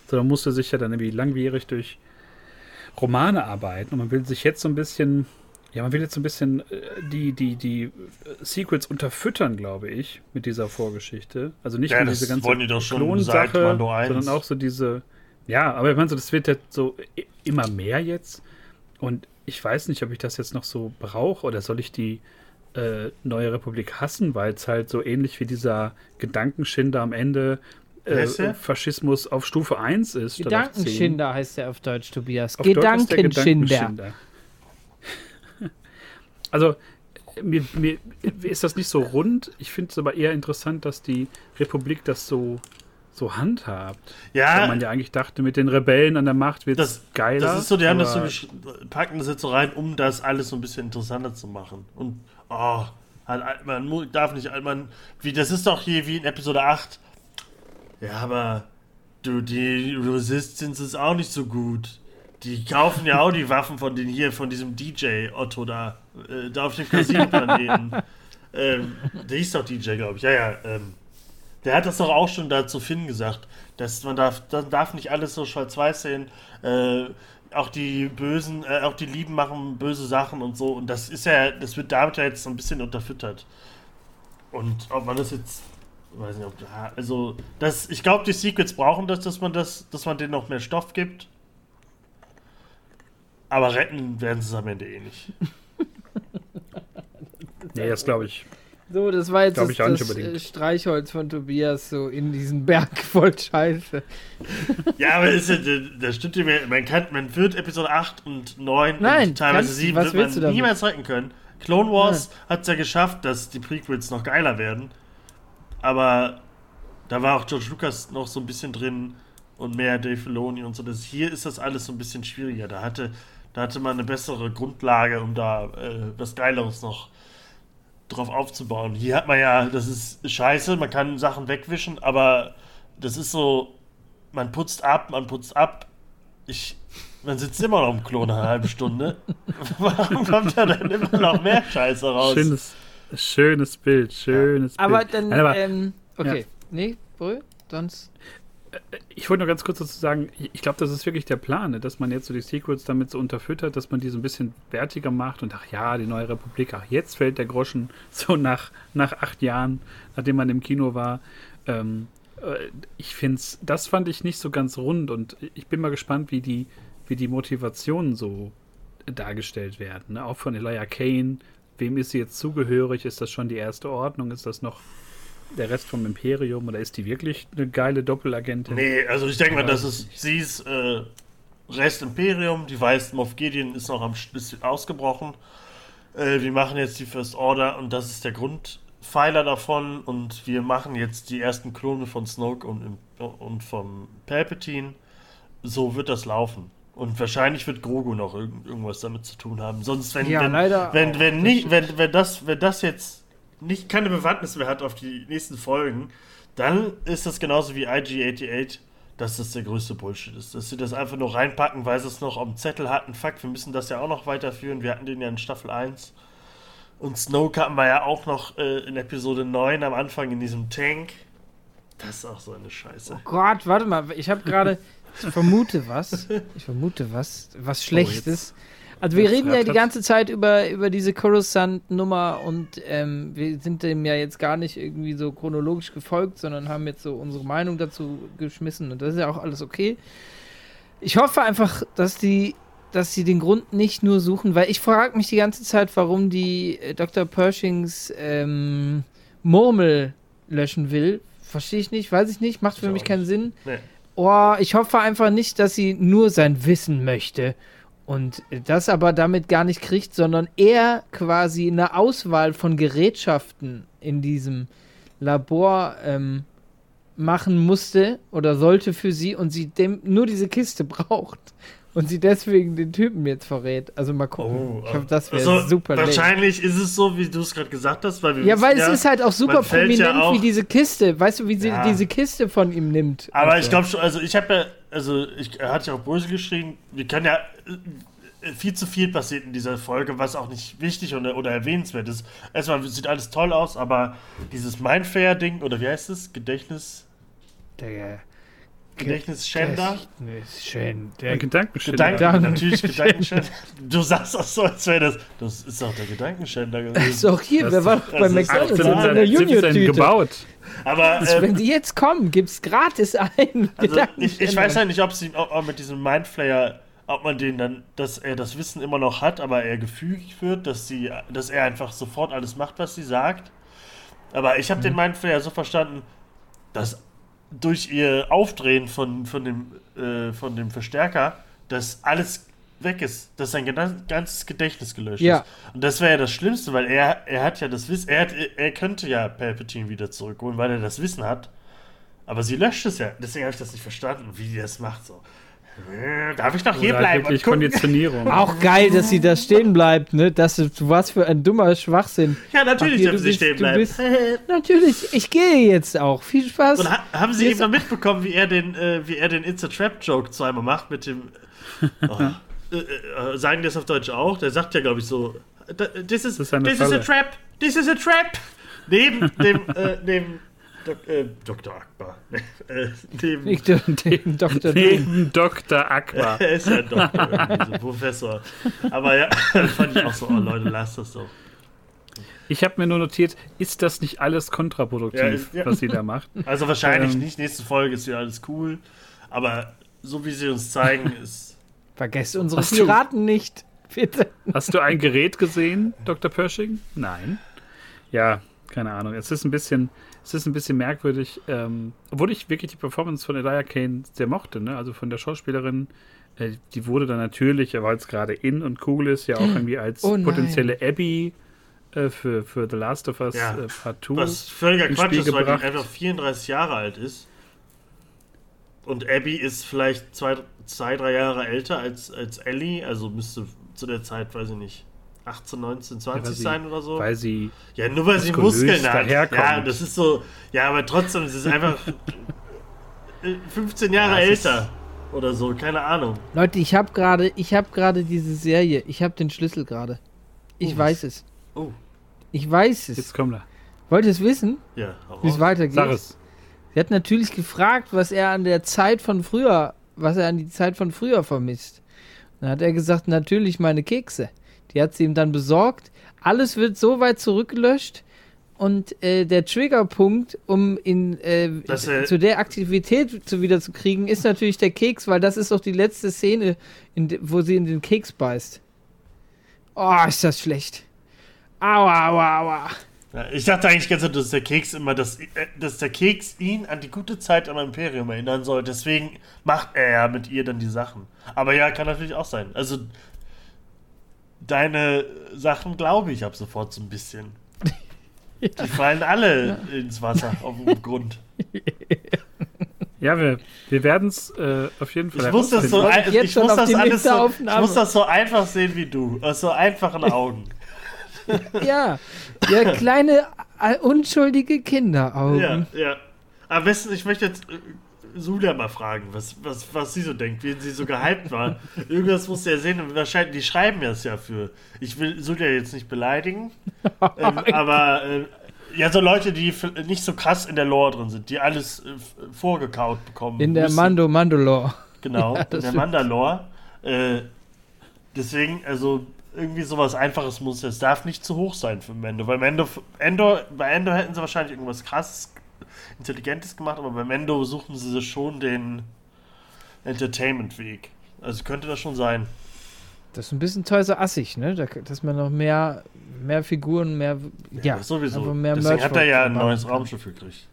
Sondern musste sich ja dann irgendwie langwierig durch Romane arbeiten und man will sich jetzt so ein bisschen, ja, man will jetzt so ein bisschen äh, die, die, die Sequels unterfüttern, glaube ich, mit dieser Vorgeschichte. Also nicht ja, nur diese ganze Klonsache, sondern auch so diese, ja, aber ich meine, so, das wird jetzt so immer mehr jetzt und ich weiß nicht, ob ich das jetzt noch so brauche oder soll ich die äh, Neue Republik hassen, weil es halt so ähnlich wie dieser Gedankenschinder am Ende äh, Faschismus auf Stufe 1 ist. Gedankenschinder heißt er auf Deutsch, Tobias. Auf Gedankenschinder. Gedankenschinder. *laughs* also, mir, mir, ist das nicht so rund. Ich finde es aber eher interessant, dass die Republik das so, so handhabt. Ja. Weil man ja eigentlich dachte, mit den Rebellen an der Macht wird es geiler. Das ist so, die haben das so packen das jetzt so rein, um das alles so ein bisschen interessanter zu machen. Und, oh, halt, man darf nicht, man, wie, das ist doch hier wie in Episode 8 ja, aber du, die Resistance ist auch nicht so gut. Die kaufen ja auch die Waffen von den hier, von diesem DJ Otto da, äh, da auf dem Casino-Planeten. *laughs* ähm, der hieß doch DJ, glaube ich. Ja, ja. Ähm, der hat das doch auch schon da zu Finn gesagt, dass man darf, dann darf nicht alles so schwarz-weiß sehen. Äh, auch die Bösen, äh, auch die Lieben machen böse Sachen und so. Und das ist ja, das wird damit ja jetzt so ein bisschen unterfüttert. Und ob man das jetzt weiß nicht, ob also das, ich glaube, die Secrets brauchen das, dass man das, dass man denen noch mehr Stoff gibt. Aber retten werden sie es am Ende eh nicht. *laughs* nee, das glaube ich. So, das war jetzt das, das äh, Streichholz von Tobias so in diesen *laughs* Berg voll Scheiße. ja, aber ist ja, das stimmt ja, man kann, man wird Episode 8 und 9 Nein, und teilweise 7 wird man niemals retten können. Clone Wars hat es ja geschafft, dass die Prequels noch geiler werden. Aber da war auch George Lucas noch so ein bisschen drin und mehr Dave Filoni und so. Das, hier ist das alles so ein bisschen schwieriger. Da hatte, da hatte man eine bessere Grundlage, um da äh, was Geileres noch drauf aufzubauen. Hier hat man ja, das ist scheiße, man kann Sachen wegwischen, aber das ist so, man putzt ab, man putzt ab. Ich, man sitzt immer noch im Klo nach einer halben Stunde. *laughs* Warum kommt da dann immer noch mehr Scheiße raus? Schönes, schönes Bild, schönes Aber Bild. dann, aber ähm, okay. Nee, Brö, sonst. ich wollte nur ganz kurz dazu sagen, ich- glaube, das ist wirklich der Plan, ne, dass man jetzt so die Sequels damit so unterfüttert, dass man die so ein bisschen wertiger macht und ach ja, die neue Republik, ach jetzt fällt der Groschen *laughs* so nach, nach acht Jahren, nachdem man im Kino war. Ähm, äh, ich finde es, das fand ich nicht so ganz rund und ich bin mal gespannt, wie die, wie die Motivationen so dargestellt werden. Ne? Auch von Elijah Kane. Wem ist sie jetzt zugehörig? Ist das schon die erste Ordnung? Ist das noch der Rest vom Imperium oder ist die wirklich eine geile Doppelagentin? Nee, also ich denke mal, Weiß das ich ist, sie ist äh, Rest Imperium, die weiß, Moff Gideon ist noch am Sch- ist ausgebrochen. Äh, wir machen jetzt die First Order und das ist der Grundpfeiler davon und wir machen jetzt die ersten Klone von Snoke und, und vom Palpatine. So wird das laufen. Und wahrscheinlich wird Grogu noch irgend, irgendwas damit zu tun haben. Sonst, wenn, Ja, wenn, leider wenn, wenn, Das nicht, wenn, wenn, das, wenn das jetzt nicht keine Bewandtnis mehr hat auf die nächsten Folgen, dann ist das genauso wie IG-88, dass das der größte Bullshit ist. Dass sie das einfach nur reinpacken, weil sie es noch am Zettel hatten. Fuck, wir müssen das ja auch noch weiterführen. Wir hatten den ja in Staffel 1. Und Snoke hatten wir ja auch noch äh, in Episode 9 am Anfang in diesem Tank. Das ist auch so eine Scheiße. Oh Gott, warte mal, ich habe gerade. Ich vermute was. Ich vermute was. Was Schlechtes. also, wir reden ja die ganze Zeit über, über diese Coruscant-Nummer und ähm, wir sind dem ja jetzt gar nicht irgendwie so chronologisch gefolgt, sondern haben jetzt so unsere Meinung dazu geschmissen und das ist ja auch alles okay. Ich hoffe einfach, dass die dass sie den Grund nicht nur suchen, weil ich frage mich die ganze Zeit, warum die äh, Dr. Pershings ähm, Murmel löschen will. Verstehe ich nicht, weiß ich nicht, macht für Ich mich keinen nicht. Sinn. Nee. Oh, ich hoffe einfach nicht, dass sie nur sein Wissen möchte und das aber damit gar nicht kriegt, sondern er quasi eine Auswahl von Gerätschaften in diesem Labor ähm, machen musste oder sollte für sie und sie dem nur diese Kiste *laughs* braucht und sie deswegen den Typen jetzt verrät. Also mal gucken. ich hoffe, das wäre also, super. Wahrscheinlich ist es so, wie du es gerade gesagt hast, weil wir Ja, weil es ist halt auch super fällt ja prominent, auch- wie diese Kiste, weißt du, wie sie Ja. diese Kiste von ihm nimmt. Aber und ich glaube schon, also ich habe ja, also ich, er hat ja auch böse geschrieben, wir können ja, äh, viel zu viel passiert in dieser Folge, was auch nicht wichtig oder, oder erwähnenswert ist. Erstmal sieht alles toll aus, aber dieses Mindfair-Ding, oder wie heißt es? Gedächtnis, Der Gedächtnisschänder? Schön. Der Der Gedankenschänder. Gedanken, natürlich *laughs* Gedankenschänder. Du sagst auch so, als wäre das, das ist doch der Gedankenschänder gewesen. ist doch hier, Das- wer war doch bei das ist McDonalds in 1817 so einer 17 Junior-Tüte. gebaut. Aber Das- Wenn ähm, die jetzt kommen, gibt's gratis einen *laughs* also ich, ich weiß ja nicht, ob sie ob, ob mit diesem Mindflayer, ob man den dann, dass er das Wissen immer noch hat, aber er gefügig wird, dass sie, dass er einfach sofort alles macht, was sie sagt. Aber ich habe den Mindflayer so verstanden, dass durch ihr Aufdrehen von, von, dem, äh, von dem Verstärker, dass alles weg ist, dass sein ganzes Gedächtnis gelöscht Ja. ist. Und das wäre ja das Schlimmste, weil er, er hat ja das Wissen, er, hat, er könnte ja Palpatine wieder zurückholen, weil er das Wissen hat. Aber sie löscht es ja. Deswegen habe ich das nicht verstanden, wie die das macht. So. Äh, Darf ich noch hier Oder bleiben? wirklich und gucken? Konditionierung. Auch geil, dass sie da stehen bleibt, ne? Das ist, was für ein dummer Schwachsinn. Ja, natürlich Ach, hier, dürfen sie bist- stehen bleiben. bist- Natürlich, ich gehe jetzt auch. Viel Spaß. Und ha haben Sie eben noch mitbekommen, wie er den, äh, wie er den It's a Trap Joke zweimal macht mit dem. *laughs* Oh, äh, äh, sagen die das auf Deutsch auch? Der sagt ja, glaube ich, so. "Da- This is, Das ist eine this is a Falle." trap. This is a trap. Neben dem, äh, neben Dok äh, Dr. Akbar. *laughs* äh, neben, Ich den Dr. Neben Dr. Aqua. er ist ja ein Doktor, irgendwie, so Professor. Aber ja, *laughs* fand ich auch so, oh Leute, lasst das doch. Ich habe mir nur notiert, ist das nicht alles kontraproduktiv, Ja, ist- ja. was sie da macht? *laughs* Also wahrscheinlich Ähm. nicht. Nächste Folge ist wieder alles cool. Aber so wie sie uns zeigen, ist. Vergesst unsere Hast du- Piraten nicht. Bitte. Hast du ein Gerät gesehen, Dr. Pershing? Nein. Ja, keine Ahnung. Es ist ein bisschen, es ist ein bisschen merkwürdig, ähm, obwohl ich wirklich die Performance von Elijah Kane sehr mochte, ne? Also von der Schauspielerin. Äh, die wurde dann natürlich, weil es gerade in und cool ist, ja auch irgendwie als Oh potenzielle Abby äh, für, für The Last of Us Ja. äh, Part 2. Was völliger Quatsch Spiel ist, weil die gebracht. einfach 34 Jahre alt ist. Und Abby ist vielleicht zwei, zwei drei Jahre älter als, als Ellie. Also müsste zu der Zeit, weiß ich nicht, 18, 19, 20 weil sie- sein oder so. Weil sie ja, nur weil sie Muskeln hat. Ja, das ist so. Ja, aber trotzdem, sie ist einfach *laughs* äh, 15 Jahre Ja, älter. oder so, keine Ahnung. Leute, ich habe gerade, ich habe gerade diese Serie. Ich habe den Schlüssel gerade. Ich Oh, weiß es. Oh, Ich weiß es. Jetzt komm da. Wollt ihr es wissen, ja. wie es weitergeht? Sag es. Sie hat natürlich gefragt, was er an der Zeit von früher, was er an die Zeit von früher vermisst. Dann hat er gesagt, natürlich meine Kekse. Die hat sie ihm dann besorgt. Alles wird so weit zurückgelöscht und äh, der Triggerpunkt, um in äh, Dass er- zu der Aktivität zu wieder zu kriegen, ist natürlich der Keks, weil das ist doch die letzte Szene, de, wo sie in den Keks beißt. Oh, ist das schlecht. Aua, aua, aua. Ja, ich dachte eigentlich ganz, dass der Keks immer, dass, äh, dass der Keks ihn an die gute Zeit am Imperium erinnern soll. Deswegen macht er ja mit ihr dann die Sachen. Aber ja, kann natürlich auch sein. Also, deine Sachen glaube ich ab sofort so ein bisschen. *laughs* Die fallen alle ins Wasser auf dem Grund. Ja, wir, wir werden es äh, auf jeden Fall Ich muss das so, ich schon muss auf das alles so, ich muss das so einfach sehen wie du. Aus so einfachen Augen. *laughs* Ja, ja kleine äh, unschuldige Kinderaugen. Ja, ja. Am besten, ich möchte jetzt Sulia mal fragen, was, was, was sie so denkt, wie sie so gehypt war. *laughs* Irgendwas muss sie ja sehen und wahrscheinlich, die schreiben ja es ja für. Ich will Sulia jetzt nicht beleidigen, *laughs* ähm, aber äh, ja, so Leute, die nicht so krass in der Lore drin sind, die alles äh, vorgekaut bekommen. In der müssen. Mando Mandalore. Genau, *laughs* Ja, in das der. Mandalore. Äh, deswegen, also irgendwie sowas Einfaches muss es darf nicht zu hoch sein für Mendo, weil Mendo, Endor, bei Endor hätten sie wahrscheinlich irgendwas krasses, intelligentes gemacht, aber bei Mendo suchen sie schon den Entertainment-Weg. Also könnte das schon sein. Das ist ein bisschen teuer so assig, ne? Da, dass man noch mehr, mehr Figuren, mehr. Ja, das sowieso. mehr Deswegen Merch hat er ja ein neues. Raumschiff gekriegt.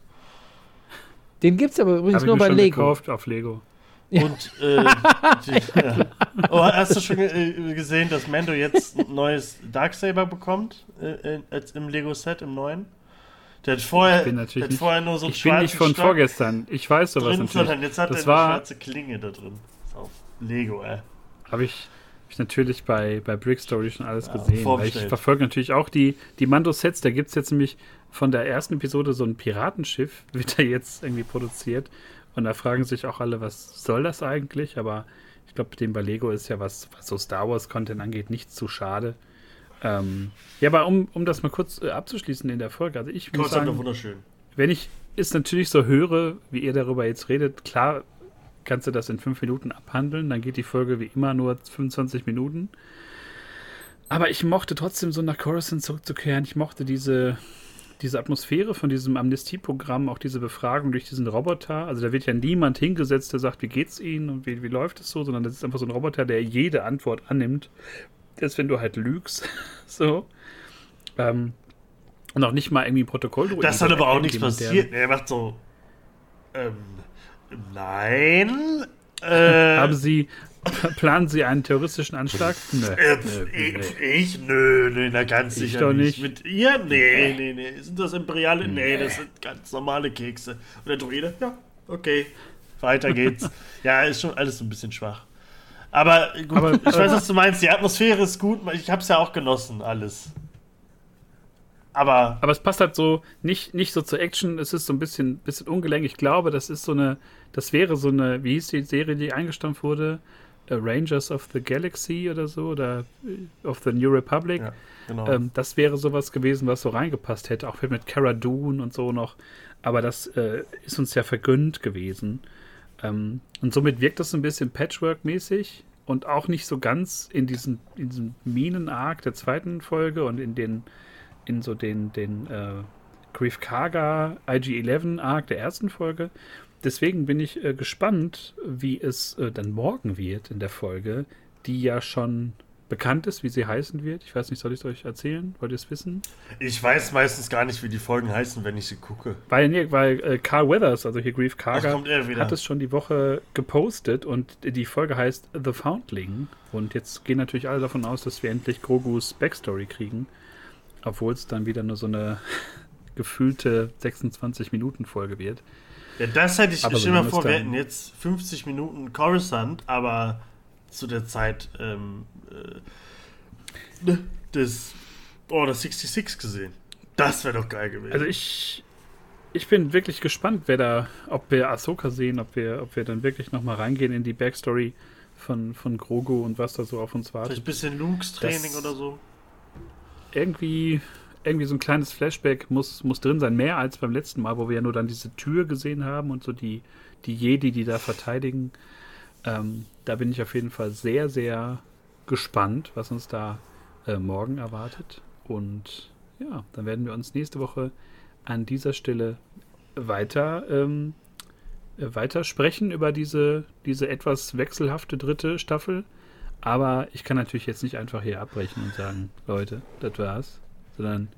Den gibt's aber übrigens ich nur mir bei schon Lego. gekauft auf Lego. Ja. Und äh, *laughs* die, ja. oh, hast du schon äh, gesehen, dass Mando jetzt ein neues Darksaber bekommt äh, in, als im Lego-Set im neuen? Der hat vorher, Ich bin der natürlich nicht- vorher nur so ich bin nicht von Stock vorgestern. Ich weiß sowas drin, natürlich. jetzt hat Das er eine war- schwarze Klinge da drin. Ist auf Lego, ey. Habe ich, hab ich natürlich bei, bei Brick Story schon alles Ja, gesehen. Ich verfolge natürlich auch die, die Mando-Sets. Da gibt es jetzt nämlich von der ersten Episode so ein Piratenschiff, *laughs* wird da jetzt irgendwie produziert. Und da fragen sich auch alle, was soll das eigentlich? Aber ich glaube, dem bei Lego ist ja was, was so Star Wars-Content angeht, nicht zu schade. Ähm, ja, aber um, um das mal kurz äh, abzuschließen in der Folge, also ich muss sagen, wunderschön. wenn ich es natürlich so höre, wie ihr darüber jetzt redet, klar kannst du das in fünf Minuten abhandeln, dann geht die Folge wie immer nur 25 Minuten. Aber ich mochte trotzdem so nach Coruscant zurückzukehren. Ich mochte diese, diese Atmosphäre von diesem Amnestieprogramm, auch diese Befragung durch diesen Roboter. Also da wird ja niemand hingesetzt, der sagt, wie geht's Ihnen und wie, wie läuft es so, sondern das ist einfach so ein Roboter, der jede Antwort annimmt. Das, wenn du halt lügst. *laughs* so. Ähm, und auch nicht mal irgendwie Protokoll Das hat aber auch nichts passiert. Er macht so. Ähm, nein. *laughs* Äh, Haben Sie, *laughs* planen Sie einen terroristischen Anschlag? Nö. Äh, ich, nö. ich? Nö, nö, na ganz Ich sicher doch nicht. nicht. Mit ihr? Nee, nee, nee. Sind das imperiale? Nee, das sind ganz normale Kekse. Und der Druide? Ja, okay. Weiter geht's. ja, ist schon alles so ein bisschen schwach. Aber gut, Aber- ich weiß, was du meinst. Die Atmosphäre ist gut. Ich hab's ja auch genossen, alles. Aber Aber es passt halt so nicht, nicht so zur Action. Es ist so ein bisschen, bisschen ungelenk. Ich glaube, das ist so eine, das wäre so eine, wie hieß die Serie, die eingestampft wurde? Äh, Rangers of the Galaxy oder so oder äh, of the New Republic. ja, genau. Ähm, das wäre sowas gewesen, was so reingepasst hätte, auch mit Cara Dune und so noch. Aber das äh, ist uns ja vergönnt gewesen. Ähm, und somit wirkt das ein bisschen Patchwork-mäßig und auch nicht so ganz in diesen, in diesem Minen-Arc der zweiten Folge und in den, in so den, den äh, Grief Karga IG-11-Arc der ersten Folge. Deswegen bin ich äh, gespannt, wie es äh, dann morgen wird in der Folge, die ja schon bekannt ist, wie sie heißen wird. Ich weiß nicht, soll ich es euch erzählen? Wollt ihr es wissen? ich weiß meistens gar nicht, wie die Folgen heißen, wenn ich sie gucke. Weil, nee, weil äh, Carl Weathers, also hier Grief Karga, hat es schon die Woche gepostet und die Folge heißt The Foundling. Und jetzt gehen natürlich alle davon aus, dass wir endlich Grogus Backstory kriegen. Obwohl es dann wieder nur so eine *laughs* gefühlte 26-Minuten-Folge wird. Ja, das hätte ich. Aber stell mal vor, wir hätten jetzt 50 Minuten Coruscant, aber zu der Zeit ähm, äh, des Order 66 gesehen. Das wäre doch geil gewesen. Also ich, ich bin wirklich gespannt, wer da, ob wir Ahsoka sehen, ob wir, ob wir dann wirklich nochmal reingehen in die Backstory von, von Grogu und was da so auf uns wartet. Vielleicht ein bisschen Lukes Training Das- oder so. Irgendwie, irgendwie so ein kleines Flashback muss, muss drin sein, mehr als beim letzten Mal, wo wir ja nur dann diese Tür gesehen haben und so die, die Jedi, die da verteidigen. Ähm, da bin ich auf jeden Fall sehr, sehr gespannt, was uns da äh, morgen erwartet. Und ja, dann werden wir uns nächste Woche an dieser Stelle weiter, ähm, äh, weiter sprechen über diese, diese etwas wechselhafte dritte Staffel. Aber ich kann natürlich jetzt nicht einfach hier abbrechen und sagen, Leute, das war's. Sondern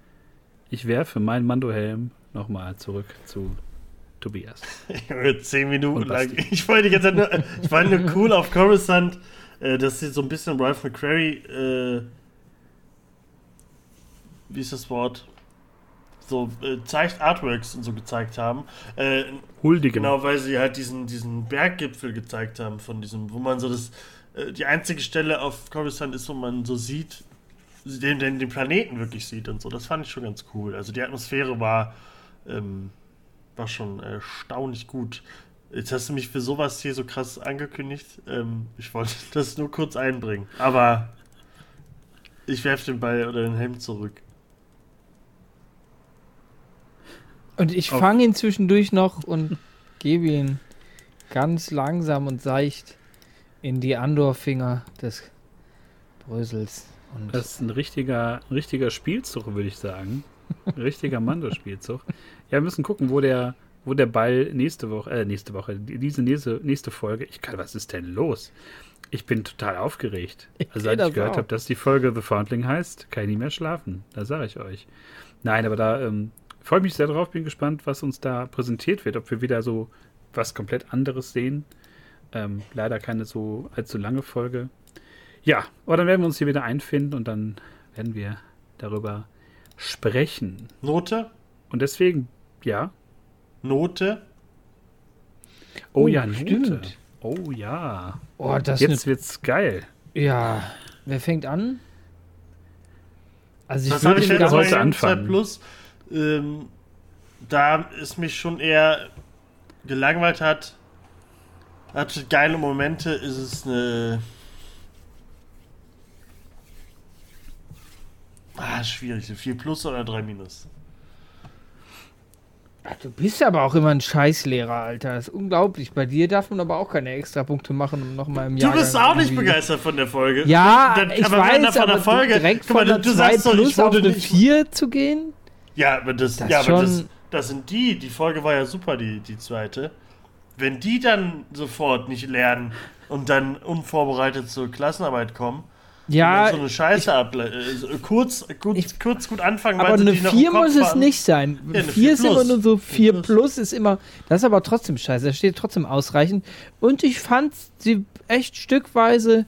ich werfe meinen Mando-Helm nochmal zurück zu Tobias. *laughs* Zehn Minuten lang. Ich wollte jetzt nur, ich fand nur cool auf Coruscant, äh, dass sie so ein bisschen Ralph McQuarrie, äh, wie ist das Wort? So äh, zeigt Artworks und so gezeigt haben. Äh, Huldigen. Genau, weil sie halt diesen, diesen Berggipfel gezeigt haben von diesem, wo man so das, äh, die einzige Stelle auf Coruscant ist, wo man so sieht, den, den, den Planeten wirklich sieht und so. Das fand ich schon ganz cool. Also die Atmosphäre war, ähm, war schon erstaunlich gut. Jetzt hast du mich für sowas hier so krass angekündigt. Ähm, ich wollte *laughs* das nur kurz einbringen. Aber ich werfe den Ball oder den Helm zurück. Und ich fange ihn zwischendurch noch und gebe ihn ganz langsam und seicht in die Andorfinger des Brösels. Und Das ist ein richtiger, ein richtiger Spielzug, würde ich sagen. Ein richtiger *laughs* Mando-Spielzug. Ja, wir müssen gucken, wo der, wo der Ball nächste Woche, äh, nächste Woche, die- diese nächste, nächste Folge. Ich kann, was ist denn los? Ich bin total aufgeregt. *laughs* Ich Also, seit das ich gehört habe, dass die Folge The Foundling heißt, kann ich nicht mehr schlafen. Da sage ich euch. Nein, aber da ähm, freue ich mich sehr drauf, bin gespannt, was uns da präsentiert wird. Ob wir wieder so was komplett anderes sehen. Ähm, leider keine so allzu lange Folge. Ja, aber dann werden wir uns hier wieder einfinden und dann werden wir darüber sprechen. Note? Und deswegen, ja. Note? Oh, Oh, ja, Note. stimmt. Oh ja. oh, das Jetzt ist wird's geil. Ja, wer fängt an? Also ich Das habe würde ich jetzt heute anfangen. 2 Plus. Ähm, da es mich schon eher gelangweilt hat, hatte geile Momente, ist es eine. Ah, schwierig. 4 Plus oder 3 Minus? Ach, Du bist aber auch immer ein Scheißlehrer, Alter. Das ist unglaublich. Bei dir darf man aber auch keine Extrapunkte machen, um nochmal im Jahr. Du bist auch nicht begeistert von der Folge. Ja, Dann- ich aber weiß, von der Folge, direkt von du, der du 2 sagst doch, ich wurde eine nicht. 4 zu gehen? Ja, aber das, Das ja, aber das, das sind die. Die Folge war ja super, die, die zweite. Wenn die dann sofort nicht lernen und dann unvorbereitet zur Klassenarbeit kommen, Ja, so eine Scheiße able äh, so kurz, gut, Ich- kurz gut anfangen, aber eine die noch im 4 Kopf muss es nicht sein. Ja, eine 4 4 ist immer nur so 4 4 plus. plus ist immer. Das ist aber trotzdem scheiße. Das steht trotzdem ausreichend. Und ich fand sie echt stückweise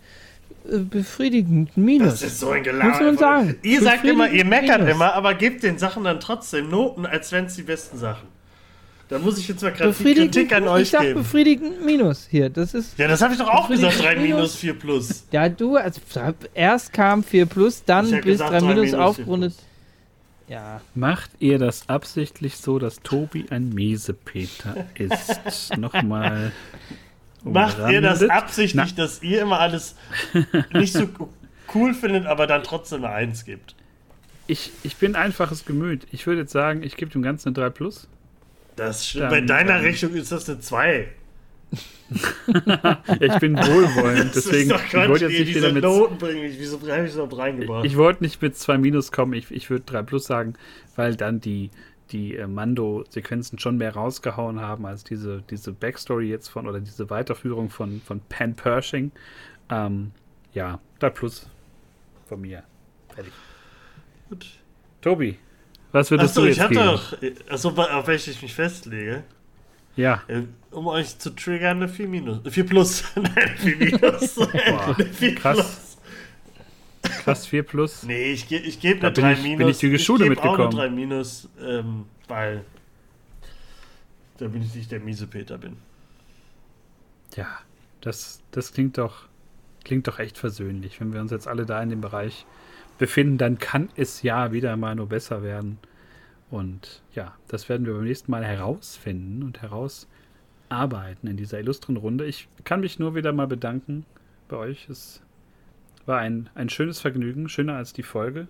äh, befriedigend. Minus. Das ist so ein Gelaber. Muss man sagen. Ihr sagt immer, ihr meckert Minus. immer, aber gebt den Sachen dann trotzdem Noten, als wenn es die besten Sachen. Da muss ich jetzt mal gerade Kritik an ich euch sag geben. befriedigend Minus hier. Das ist. Ja, das habe ich doch auch gesagt, 3 Befriedigend minus 4 plus. Ja, du, also, erst kam 4 plus, dann Ich bis gesagt, 3 drei minus minus, aufgerundet. Ja. Macht ihr das absichtlich so, dass Tobi ein Miesepeter ist? *laughs* Nochmal. Macht ihr das absichtlich, Na, dass ihr immer alles nicht so cool findet, aber dann trotzdem eine 1 gibt? ich, ich bin einfaches Gemüt. Ich würde jetzt sagen, ich gebe dem Ganzen eine 3 Plus. Das, Dann- bei deiner dann- Rechnung ist das eine 2. Ja, *laughs* ich bin wohlwollend, Das deswegen ist doch ich wollte jetzt nicht wieder mit. Noten bringen. Ich- Wieso habe ich das überhaupt reingebracht? Ich wollte nicht mit 2 Minus kommen, ich, ich würde 3 Plus sagen, weil dann die, die äh, Mando-Sequenzen schon mehr rausgehauen haben als diese, diese Backstory jetzt von oder diese Weiterführung von, von Pan Pershing. Ähm, ja, 3 Plus von mir. Fertig. Gut. Tobi, was würdest Achso, du ich jetzt habe geben? doch. Achso, auf welche ich mich festlege. Ja, Äh, Um euch zu triggern, eine 4 minus. 4 plus. *laughs* Nein, 4 minus. *laughs* Boah, Eine 4 krass. krass 4 Plus. Nee, ich, ge ich gebe eine bin 3 ich- bin minus. ich die Schule geb auch eine mitgekommen. 3 minus, ähm, weil. Da bin ich nicht der miese Peter bin. Ja, das, das klingt doch, klingt doch echt versöhnlich. Wenn wir uns jetzt alle da in dem Bereich befinden, dann kann es ja wieder mal nur besser werden. Und ja, das werden wir beim nächsten Mal herausfinden und herausarbeiten in dieser illustren Runde. Ich kann mich nur wieder mal bedanken bei euch. Es war ein, ein schönes Vergnügen, schöner als die Folge,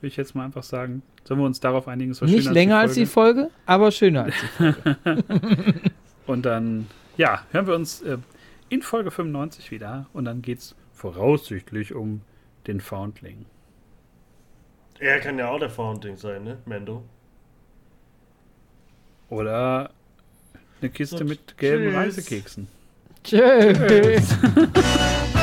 will ich jetzt mal einfach sagen. Sollen wir uns darauf einigen? Es war Nicht länger als die Folge, aber schöner als die *laughs* Und dann, ja, hören wir uns äh, in Folge 95 wieder. Und dann geht es voraussichtlich um den Foundling. Er kann ja auch der Foundling sein, ne? Mendo. Oder eine Kiste So, mit gelben tschüss. Reisekeksen. Tschüss. *laughs*